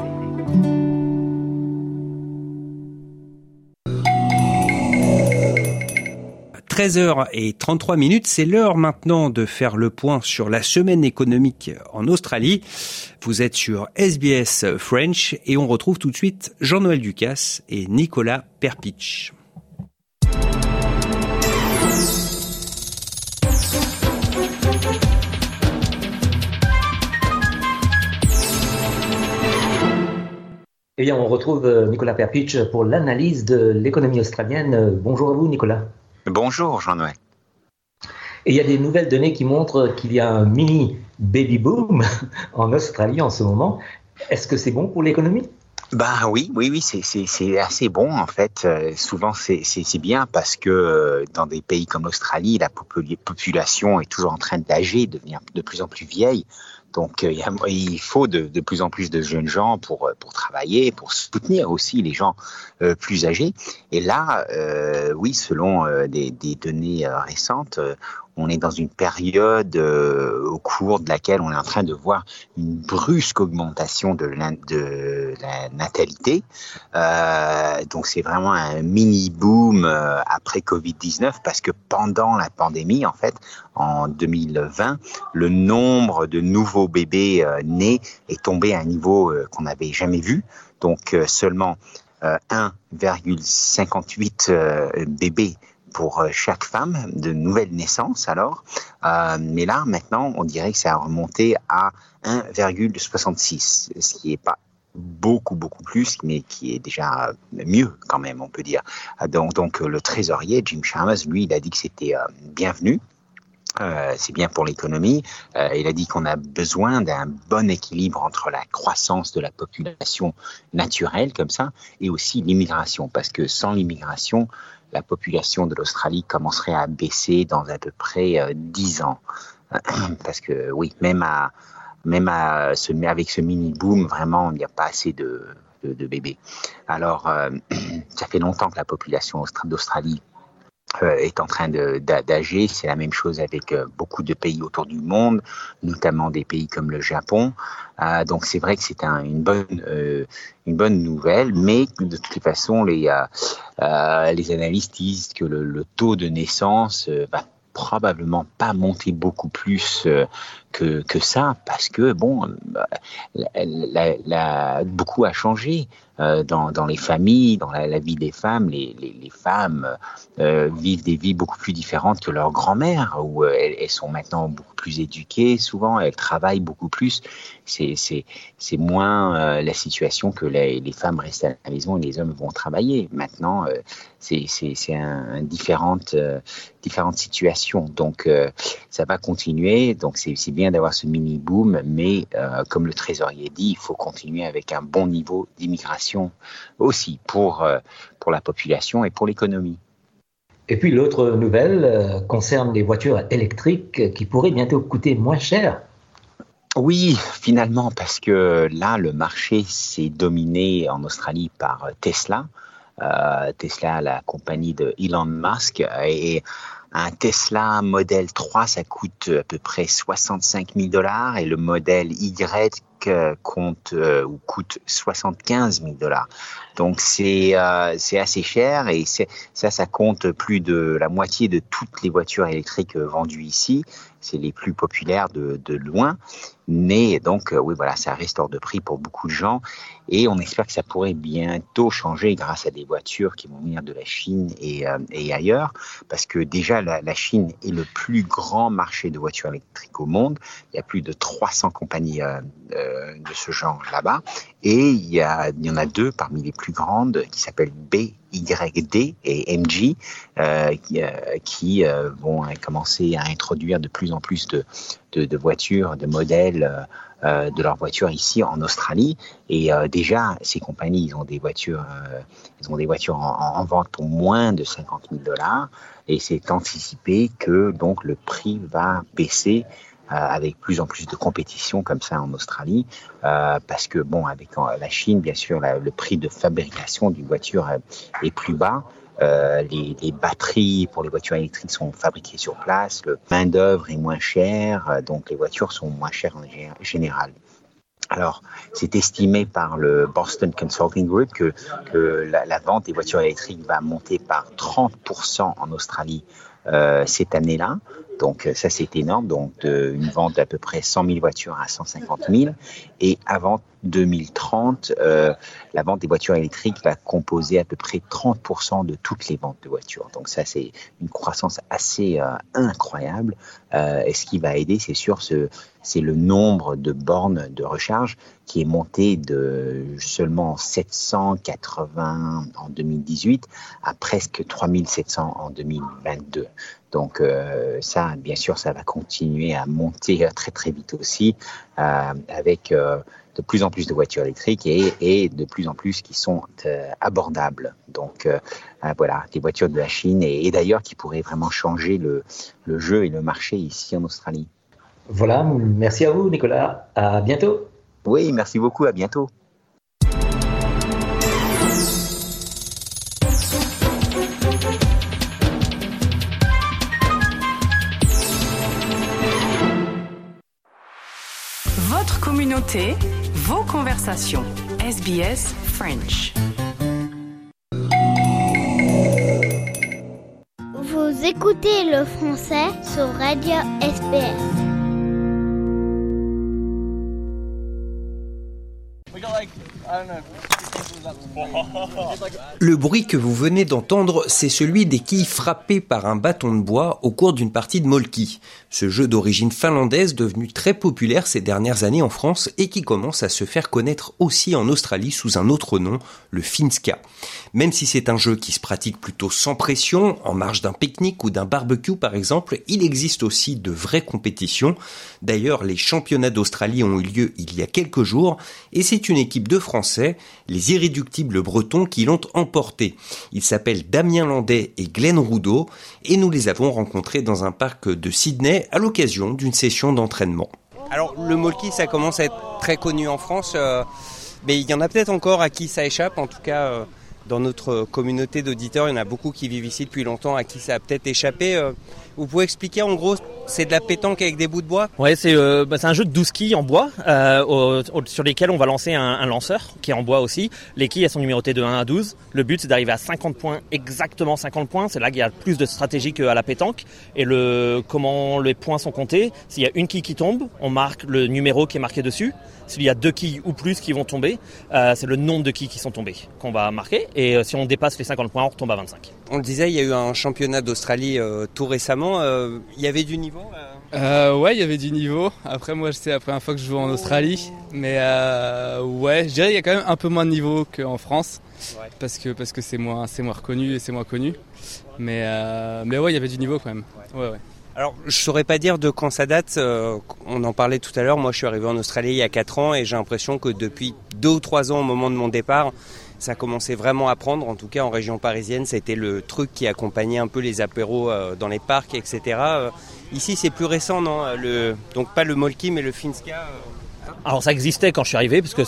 13h33 minutes, c'est l'heure maintenant de faire le point sur la semaine économique en Australie. Vous êtes sur SBS French et on retrouve tout de suite Jean-Noël Ducasse et Nicolas Perpich. Eh bien, on retrouve euh, Nicolas Perpich pour l'analyse de l'économie australienne. Bonjour à vous, Nicolas. Bonjour, Jean-Noël. Et il y a des nouvelles données qui montrent qu'il y a un mini baby boom en Australie en ce moment. Est-ce que c'est bon pour l'économie? Bah oui, oui, oui, c'est assez bon en fait. Euh, souvent c'est bien parce que euh, dans des pays comme l'Australie, la population est toujours en train d'âger, de devenir de plus en plus vieille. Donc euh, il faut de, plus en plus de jeunes gens pour pour travailler, pour soutenir aussi les gens plus âgés. Et là, oui, selon des, des, données récentes, on est dans une période euh, au cours de laquelle on est en train de voir une brusque augmentation de la, natalité. Euh, donc c'est vraiment un mini boom euh, après Covid-19 parce que pendant la pandémie, en fait, en 2020, le nombre de nouveaux bébés nés est tombé à un niveau qu'on n'avait jamais vu. Donc seulement 1,58 bébés pour euh, chaque femme de nouvelle naissance alors. Euh, mais là, maintenant, on dirait que ça a remonté à 1,66, ce qui n'est pas beaucoup, beaucoup plus, mais qui est déjà mieux quand même, on peut dire. Donc, donc le trésorier, Jim Chalmers, lui, il a dit que c'était euh, bienvenu. Euh, c'est bien pour l'économie. Euh, il a dit qu'on a besoin d'un bon équilibre entre la croissance de la population naturelle comme ça et aussi l'immigration, parce que sans l'immigration, la population de l'Australie commencerait à baisser dans à peu près euh, 10 ans. Parce que oui, même, à, même à ce, avec ce mini-boom, vraiment, il n'y a pas assez de, de, de bébés. Alors, euh, ça fait longtemps que la population d'Australie euh, est en train d'agir. C'est la même chose avec euh, beaucoup de pays autour du monde, notamment des pays comme le Japon. Euh, donc c'est vrai que c'est un, une bonne une bonne nouvelle, mais de toutes les façons, les les analystes disent que le, le taux de naissance va probablement pas monter beaucoup plus que, ça, parce que bon, la, beaucoup a changé. Euh, dans, dans, les familles, dans la, vie des femmes, les, les, femmes euh, vivent des vies beaucoup plus différentes que leurs grand-mères, où euh, elles, sont maintenant beaucoup plus éduquées, souvent elles travaillent beaucoup plus. C'est moins euh, la situation que les, les, femmes restent à la maison et les hommes vont travailler. Maintenant, euh, c'est un, un différente, différentes situations. Donc ça va continuer. Donc c'est bien d'avoir ce mini boom, mais comme le trésorier dit, il faut continuer avec un bon niveau d'immigration aussi pour, euh, pour la population et pour l'économie. Et puis l'autre nouvelle euh, concerne les voitures électriques qui pourraient bientôt coûter moins cher. Oui, finalement, parce que là, le marché s'est dominé en Australie par Tesla. Euh, Tesla, la compagnie de Elon Musk, et un Tesla modèle 3, ça coûte à peu près 65 000 dollars et le modèle Y compte euh, ou coûte 75 000 dollars. Donc c'est euh, c'est assez cher et ça ça compte plus de la moitié de toutes les voitures électriques vendues ici. C'est les plus populaires de, de loin. Mais donc, euh, oui, voilà, ça reste de prix pour beaucoup de gens. Et on espère que ça pourrait bientôt changer grâce à des voitures qui vont venir de la Chine et, euh, et ailleurs. Parce que déjà, la, la, Chine est le plus grand marché de voitures électriques au monde. Il y a plus de 300 compagnies euh, euh, de ce genre là-bas. Et il y, a, il y en a deux parmi les plus grandes qui s'appellent BYD et MG euh, qui, euh, qui euh, vont commencer à introduire de plus en plus de, de, de voitures, de modèles euh, de leurs voitures ici en Australie. Et euh, déjà, ces compagnies, ils ont des voitures, euh, ils ont des voitures en, en, vente pour moins de 50 000 dollars. Et c'est anticipé que donc le prix va baisser euh, avec plus en plus de compétition comme ça en Australie, euh, parce que bon, avec la Chine, bien sûr, le prix de fabrication d'une voiture est plus bas. Euh, les, les, batteries pour les voitures électriques sont fabriquées sur place, le main d'œuvre est moins cher, donc les voitures sont moins chères en général. Alors, c'est estimé par le Boston Consulting Group que, que la, la, vente des voitures électriques va monter par 30% en Australie euh, cette année-là. Donc ça c'est énorme, donc une vente d'à peu près 100 000 voitures à 150 000 et avant 2030, euh, la vente des voitures électriques va composer à peu près 30% de toutes les ventes de voitures. Donc ça, c'est une croissance assez euh, incroyable. Euh, et ce qui va aider, c'est sûr, c'est le nombre de bornes de recharge qui est monté de seulement 780 en 2018 à presque 3700 en 2022. Donc ça, bien sûr, ça va continuer à monter très très vite aussi avec de plus en plus de voitures électriques et, de plus en plus qui sont euh, abordables. Donc euh, euh, voilà, des voitures de la Chine et, d'ailleurs qui pourraient vraiment changer le, le jeu et le marché ici en Australie. Voilà, merci à vous Nicolas, à bientôt. Oui, merci beaucoup, à bientôt. Communauté vos conversations. SBS French. Vous écoutez le français sur Radio SBS. Le bruit que vous venez d'entendre, c'est celui des quilles frappées par un bâton de bois au cours d'une partie de molki. Ce jeu d'origine finlandaise devenu très populaire ces dernières années en France et qui commence à se faire connaître aussi en Australie sous un autre nom, le Finska. Même si c'est un jeu qui se pratique plutôt sans pression, en marge d'un pique-nique ou d'un barbecue par exemple, il existe aussi de vraies compétitions. D'ailleurs, les championnats d'Australie ont eu lieu il y a quelques jours et c'est une équipe de Français, les irréductibles bretons, qui l'ont emporté. Ils s'appellent Damien Landais et Glenn Roudot et nous les avons rencontrés dans un parc de Sydney à l'occasion d'une session d'entraînement. Alors le molki, ça commence à être très connu en France, euh, mais il y en a peut-être encore à qui ça échappe. En tout cas, euh, dans notre communauté d'auditeurs, il y en a beaucoup qui vivent ici depuis longtemps, à qui ça a peut-être échappé. Euh, vous pouvez expliquer en gros, c'est de la pétanque avec des bouts de bois Ouais, c'est euh, bah, un jeu de 12 quilles en bois euh, sur lesquels on va lancer un, un, lanceur qui est en bois aussi. Les quilles elles sont numérotées de 1 à 12. Le but c'est d'arriver à 50 points, exactement 50 points. C'est là qu'il y a plus de stratégie qu'à la pétanque. Et le comment les points sont comptés, s'il y a une quille qui tombe, on marque le numéro qui est marqué dessus. S'il y a deux quilles ou plus qui vont tomber, euh, c'est le nombre de quilles qui sont tombées qu'on va marquer. Et si on dépasse les 50 points, on retombe à 25. On le disait, il y a eu un championnat d'Australie tout récemment. Euh, il y avait du niveau euh, Ouais, il y avait du niveau. Après, moi, c'est la première fois que je joue en Australie. Mais ouais, je dirais qu'il y a quand même un peu moins de niveau qu'en France. Parce que parce que c'est moins, moins reconnu et c'est moins connu. Mais, mais ouais, il y avait du niveau quand même. Ouais, ouais. Alors, je saurais pas dire de quand ça date. on en parlait tout à l'heure. Moi, je suis arrivé en Australie il y a 4 ans et j'ai l'impression que depuis 2 ou 3 ans, au moment de mon départ, ça commençait vraiment à prendre. En tout cas, en région parisienne, c'était le truc qui accompagnait un peu les apéros euh, dans les parcs, etc. Euh, ici, c'est plus récent, non le, Donc pas le Molki, mais le Finska. Euh, alors ça existait quand je suis arrivé, puisque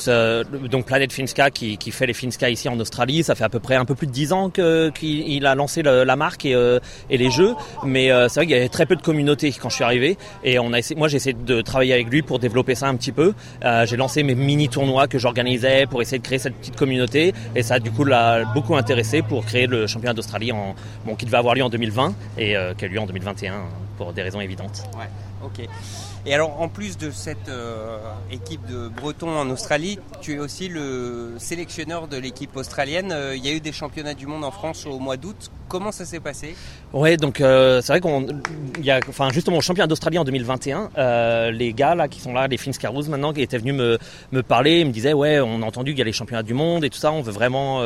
donc Planet Finska qui, qui, fait les Finska ici en Australie, ça fait à peu près un peu plus de 10 ans qu'il a lancé la marque et, euh, et, les jeux. Mais euh, c'est vrai qu'il y avait très peu de communauté quand je suis arrivé, et on a essayé, moi j'ai essayé de travailler avec lui pour développer ça un petit peu. Euh, j'ai lancé mes mini tournois que j'organisais pour essayer de créer cette petite communauté, et ça du coup l'a beaucoup intéressé pour créer le championnat d'Australie en bon qui devait avoir lieu en 2020 et qui a lieu en 2021 pour des raisons évidentes. Ouais, ok. Et alors, en plus de cette euh, équipe de Bretons en Australie, tu es aussi le sélectionneur de l'équipe australienne. Euh, il y a eu des championnats du monde en France au mois d'août. Comment ça s'est passé? Ouais, donc euh, c'est vrai qu'on, y a, enfin justement au championnat d'Australie en 2021, les gars là qui sont là, les Finscaroos maintenant, qui étaient venus me, me parler, ils me disaient ouais, on a entendu qu'il y a les championnats du monde et tout ça, on veut vraiment,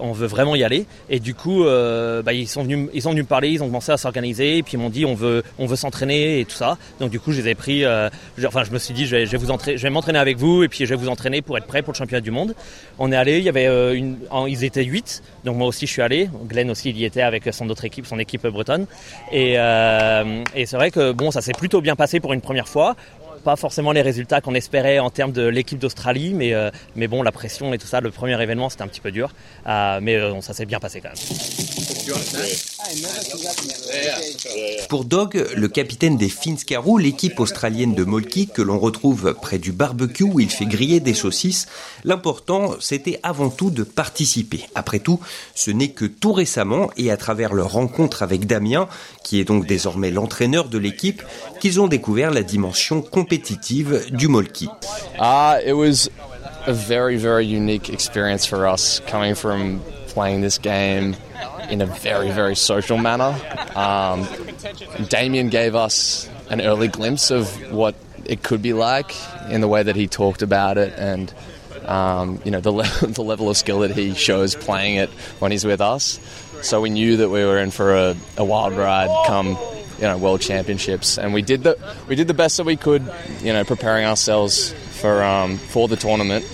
on veut vraiment y aller. Et du coup, bah, ils sont venus, ils sont venus me parler, ils ont commencé à s'organiser, puis ils m'ont dit on veut, on veut s'entraîner et tout ça. Donc du coup, je les euh, enfin, je me suis dit, je vais, je vous entraîner, je vais m'entraîner avec vous et puis je vais vous entraîner pour être prêt pour le championnat du monde. On est allé, il y avait euh, une, ils étaient 8, donc moi aussi je suis allé. Glenn aussi, il y était avec son autre équipe, son équipe bretonne. Et, euh, et c'est vrai que bon, ça s'est plutôt bien passé pour une première fois pas forcément les résultats qu'on espérait en termes de l'équipe d'Australie, mais, mais bon, la pression et tout ça, le premier événement, c'était un petit peu dur. mais ça s'est bien passé quand même. Pour Dog, le capitaine des Finscarou, l'équipe australienne de Molki que l'on retrouve près du barbecue où il fait griller des saucisses, l'important c'était avant tout de participer. Après tout, ce n'est que tout récemment et à travers leur rencontre avec Damien, qui est donc désormais l'entraîneur de l'équipe, qu'ils ont découvert la dimension compétitive du Molki. Ah, it was a very very unique experience for us coming from playing this game in a very, very social manner. Um, Damien gave us an early glimpse of what it could be like in the way that he talked about it and um, you know the, le- the level of skill that he shows playing it when he's with us. So we knew that we were in for a, a wild ride come you know world championships, and we did the we did the best that we could, you know, preparing ourselves for um, for the tournament.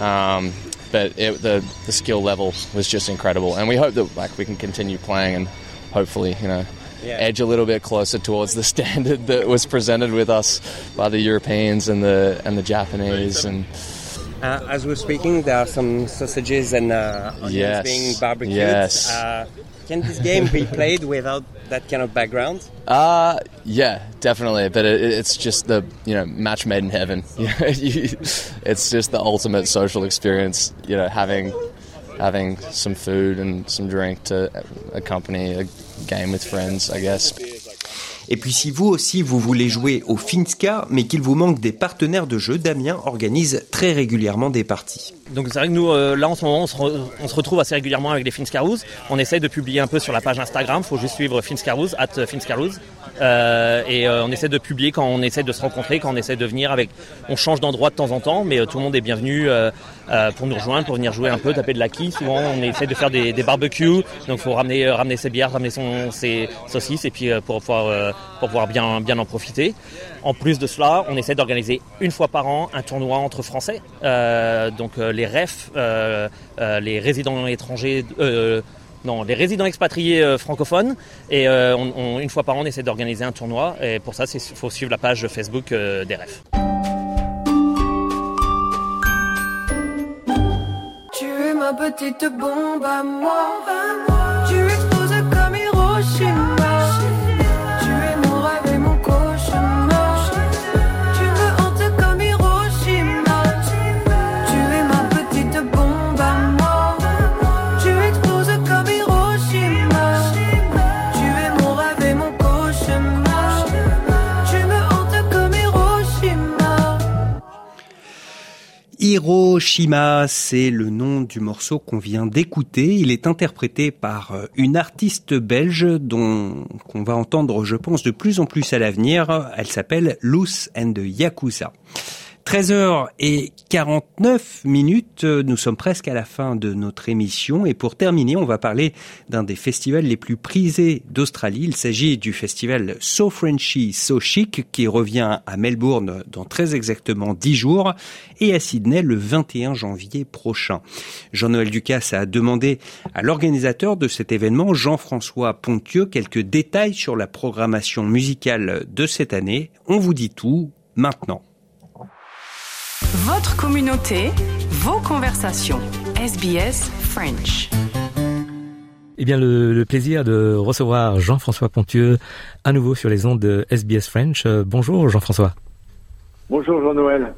Um, but it, the the skill level was just incredible, and we hope that like we can continue playing and hopefully you know edge a little bit closer towards the standard that was presented with us by the Europeans and the and the Japanese and. Uh, as we're speaking, there are some sausages and uh, onions Yes. being barbecued. Yes. Uh, can this game be played without that kind of background? Uh, yeah, definitely. But it, it's just the you know match made in heaven. You know, you- it's just the ultimate social experience. You know, having having some food and some drink to accompany a game with friends. I guess. Et puis si vous aussi vous voulez jouer au Finska, mais qu'il vous manque des partenaires de jeu, Damien organise très régulièrement des parties. Donc c'est vrai que nous, euh, là en ce moment, on se, retrouve assez régulièrement avec les Finscaroos. On essaye de publier un peu sur la page Instagram. faut juste suivre Finscaroos, at Finscaroos. Euh, et euh, on essaie de publier quand on essaie de se rencontrer, quand on essaie de venir avec... On change d'endroit de temps en temps, mais euh, tout le monde est bienvenu euh, euh, pour nous rejoindre, pour venir jouer un peu, taper de la quille. Souvent, on essaie de faire des, des barbecues. Donc faut ramener, euh, ramener ses bières, ramener son, ses saucisses, et puis pour pouvoir, pour pouvoir bien, bien en profiter. En plus de cela, on essaie d'organiser une fois par an un tournoi entre Français. Donc les REF, euh, les résidents étrangers, les résidents expatriés euh, francophones. Et euh, on- une fois par an, on essaie d'organiser un tournoi. Et pour ça, il faut suivre la page Facebook euh, des REF. Tu es ma petite bombe à moi. Tu exploses Hiroshima, c'est le nom du morceau qu'on vient d'écouter. Il est interprété par euh, une artiste belge dont qu'on va entendre, je pense, de plus en plus à l'avenir. Elle s'appelle Loose and Yakuza. 13h49 minutes, nous sommes presque à la fin de notre émission et pour terminer, on va parler d'un des festivals les plus prisés d'Australie. Il s'agit du festival So Frenchy, So Chic qui revient à Melbourne dans très exactement 10 jours et à Sydney le 21 janvier prochain. Jean-Noël Ducasse a demandé à l'organisateur de cet événement, Jean-François Pontieux, quelques détails sur la programmation musicale de cette année. On vous dit tout maintenant. Votre communauté, vos conversations. SBS French. Eh bien, le, le plaisir de recevoir Jean-François Pontieux à nouveau sur les ondes de SBS French. Euh, bonjour Jean-François. Bonjour Jean-Noël.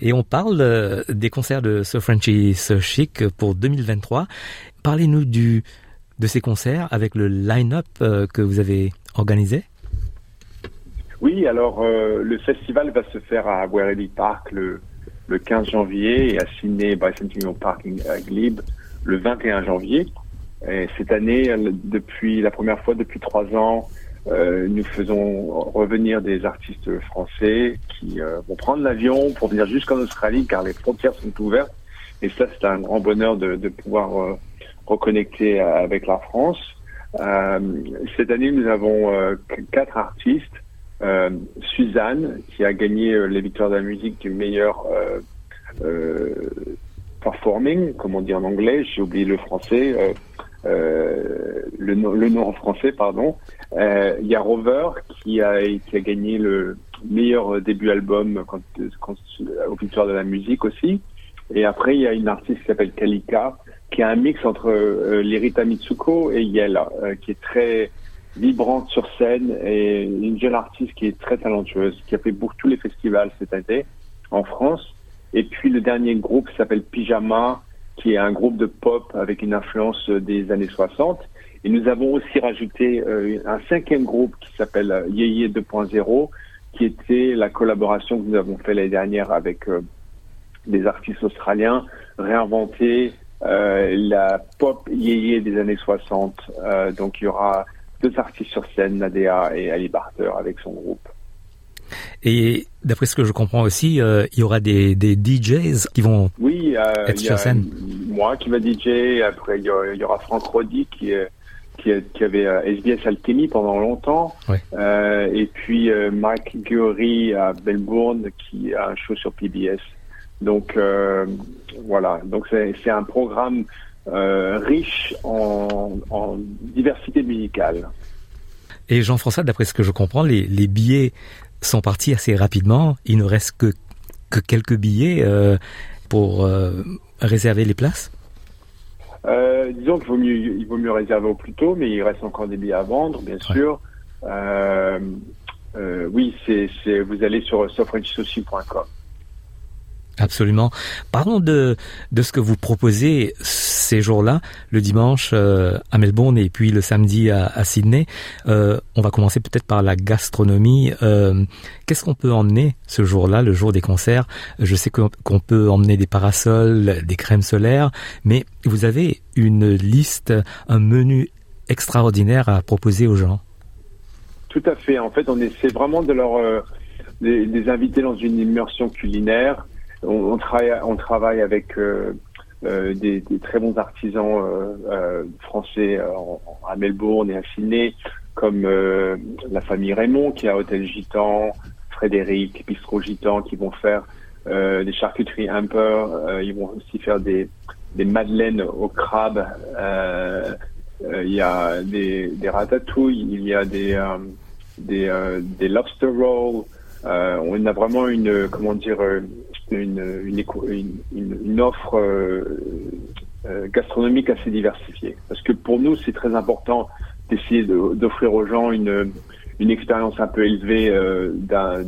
Et on parle euh, des concerts de So Frenchy So Chic pour 2023. Parlez-nous du de ces concerts avec le line-up euh, que vous avez organisé. Oui, alors euh, le festival va se faire à Werribee Park le, le 15 janvier et à Sydney Bicentennial Park à Glebe le 21 janvier. Et cette année, euh, depuis la première fois depuis trois ans, euh, nous faisons revenir des artistes français qui euh, vont prendre l'avion pour venir jusqu'en Australie car les frontières sont ouvertes. Et ça, c'est un grand bonheur de, de pouvoir euh, reconnecter avec la France. Euh, cette année, nous avons euh, quatre artistes. Euh, Suzanne, qui a gagné euh, les victoires de la musique du meilleur euh, euh, performing, comme on dit en anglais, j'ai oublié le français, euh, euh, le, nom- le nom en français, pardon. Il y a Rover qui a, qui a gagné le meilleur début album quand, quand, aux victoires de la musique aussi. Et après, il y a une artiste qui s'appelle Kalika qui est un mix entre l'Erita Mitsuko et euh, qui est très vibrante sur scène et une jeune artiste qui est très talentueuse, qui a fait beaucoup tous les festivals cet été en France. Et puis le dernier groupe s'appelle Pyjama, qui est un groupe de pop avec une influence des années 60. Et nous avons aussi rajouté euh, un cinquième groupe qui s'appelle euh, Yeye 2.0, qui était la collaboration que nous avons fait l'année dernière avec euh, des artistes australiens, réinventer euh, la pop Yeye des années 60. Euh, donc il y aura deux artistes sur scène, Nadea et Ali Barter avec son groupe. Et d'après ce que je comprends aussi, euh, il y aura des, des DJs qui vont Oui, euh, être sur a scène. moi qui va DJ, après il y aura, il y aura Franck Roddy qui, qui, qui avait euh, SBS Alchemy pendant longtemps, Ouais. Euh, et puis euh, Mike Gury à Melbourne qui a un show sur PBS. Donc euh, voilà, donc c'est c'est un programme euh, riche en, en diversité musicale. Et Jean-François, d'après ce que je comprends, les, les billets sont partis assez rapidement. Il ne reste que, que quelques billets euh, pour euh, réserver les places. Disons qu'il vaut mieux, il vaut mieux réserver au plus tôt, mais il reste encore des billets à vendre, bien sûr. Oui, c'est, vous allez sur softwrenchsaucy.com. Absolument. Parlons de, de ce que vous proposez ces jours-là, le dimanche euh, à Melbourne et puis le samedi à, Sydney. Euh, on va commencer peut-être par la gastronomie. Euh, Qu'est-ce qu'on peut emmener ce jour-là, le jour des concerts? Je sais qu'on peut emmener des parasols, des crèmes solaires, mais vous avez une liste, un menu extraordinaire à proposer aux gens. Tout à fait. En fait, on essaie vraiment de leur euh, des, des inviter dans une immersion culinaire. On, on travaille, on travaille avec euh, euh, des, des très bons artisans euh, français à Melbourne et à Sydney, comme la famille Raymond qui a Hôtel Gitan, Frédéric, Bistro Gitan, qui vont faire euh, des charcuteries Humper. Euh, ils vont aussi faire des, madeleines au crabe. Euh, il y a des, des ratatouilles, il y a des, des, des lobster rolls. On a vraiment une, comment dire, une, offre euh, euh, gastronomique assez diversifiée. Parce que pour nous, c'est très important d'essayer de- d'offrir aux gens une, une expérience un peu élevée euh, d'un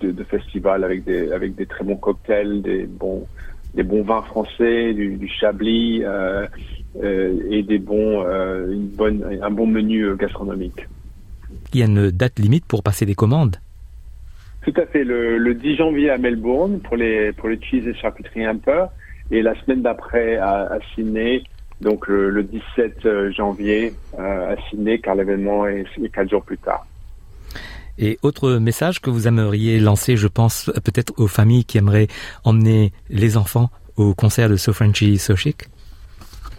de, festival avec des, avec des très bons cocktails, des bons, des bons vins français, du, chablis et des bons, une bonne, un bon menu gastronomique. Il y a une date limite pour passer des commandes? Tout à fait. Le, le 10 janvier à Melbourne pour les pour les cheese et charcuterie un peu, et la semaine d'après à, à Sydney. Donc le, le 17 janvier euh, à Sydney, car l'événement est, est quatre jours plus tard. Et autre message que vous aimeriez lancer, je pense euh, peut-être aux familles qui aimeraient emmener les enfants au concert de So Frenchy So Chic?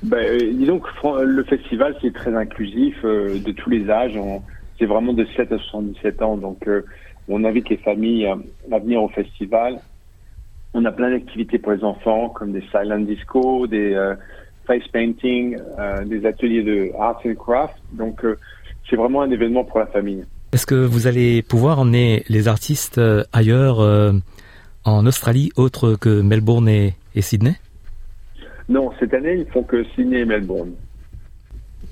Ben, euh, disons que le festival c'est très inclusif euh, de tous les âges. On- C'est vraiment de 7 à 77 ans. Donc euh, on invite les familles euh, à venir au festival. On a plein d'activités pour les enfants comme des silent disco, des euh, face painting, euh, des ateliers de arts and craft. Donc euh, c'est vraiment un événement pour la famille. Est-ce que vous allez pouvoir emmener les artistes ailleurs en Australie, autre que Melbourne et, et Sydney? Non, cette année ils font que Sydney et Melbourne.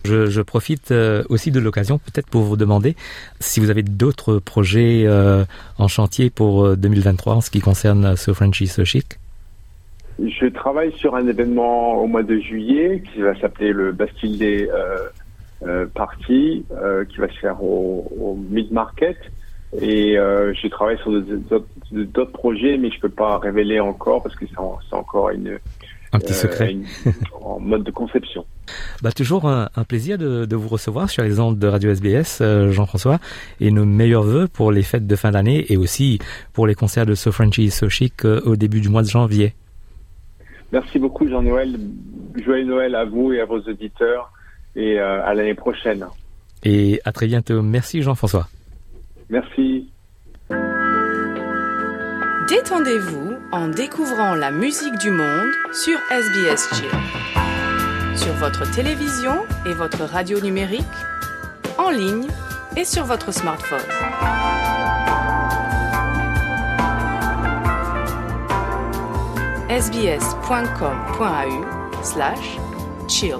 Je, profite euh, aussi de l'occasion peut-être pour vous demander si vous avez d'autres projets euh, en chantier pour euh, 2023 en ce qui concerne So Frenchy So Chic? Je travaille sur un événement au mois de juillet qui va s'appeler le Bastille Day euh, euh, euh, qui va se faire au, au Mid Market. Et euh, je travaille sur d'autres projets, mais je peux pas révéler encore parce que c'est encore une, Un petit euh, secret. une- en mode de conception. Bah, toujours un, un plaisir de, de vous recevoir sur les ondes de Radio SBS, euh, Jean-François, et nos meilleurs voeux pour les fêtes de fin d'année et aussi pour les concerts de So Frenchy So Chic euh, au début du mois de janvier. Merci beaucoup Jean-Noël. Joyeux Noël à vous et à vos auditeurs et euh, à l'année prochaine. Et à très bientôt. Merci Jean-François. Merci. Détendez-vous en découvrant la musique du monde sur SBS Chill. Sur votre télévision et votre radio numérique, en ligne et sur votre smartphone. sbs.com.au slash Chill.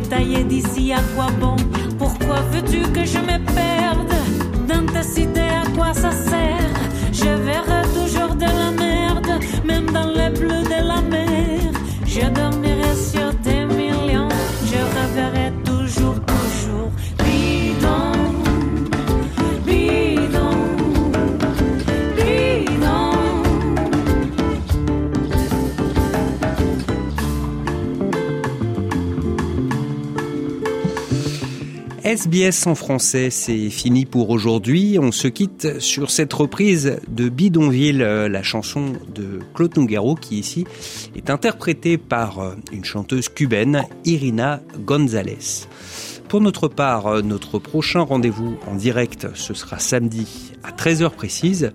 D'ici à quoi bon? Pourquoi veux-tu que je me perde? Dans ta cité À quoi ça sert? Je verrai toujours de la merde, même dans le bleu de la mer. Je dormirai sur tes millions, je rêverai SBS en français, c'est fini pour aujourd'hui. On se quitte sur cette reprise de Bidonville, euh, la chanson de Claude Nougaro, qui ici est interprétée par euh, une chanteuse cubaine, Irina Gonzalez. Pour notre part, euh, notre prochain rendez-vous en direct, ce sera samedi à 13h précise.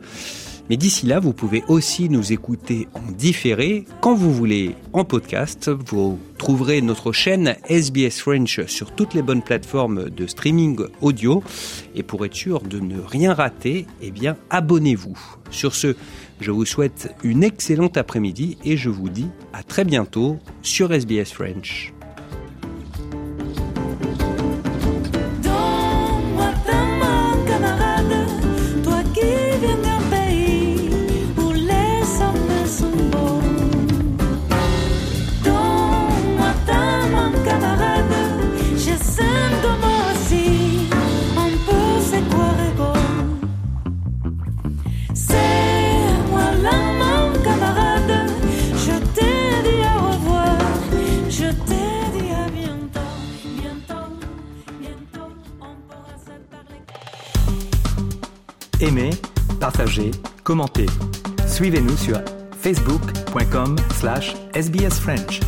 Mais d'ici là, vous pouvez aussi nous écouter en différé quand vous voulez en podcast. Vous trouverez notre chaîne SBS French sur toutes les bonnes plateformes de streaming audio. Et pour être sûr de ne rien rater, eh bien, abonnez-vous. Sur ce, je vous souhaite une excellente après-midi et je vous dis à très bientôt sur SBS French. Partagez, commentez. Suivez-nous sur facebook.com slash sbsfrench.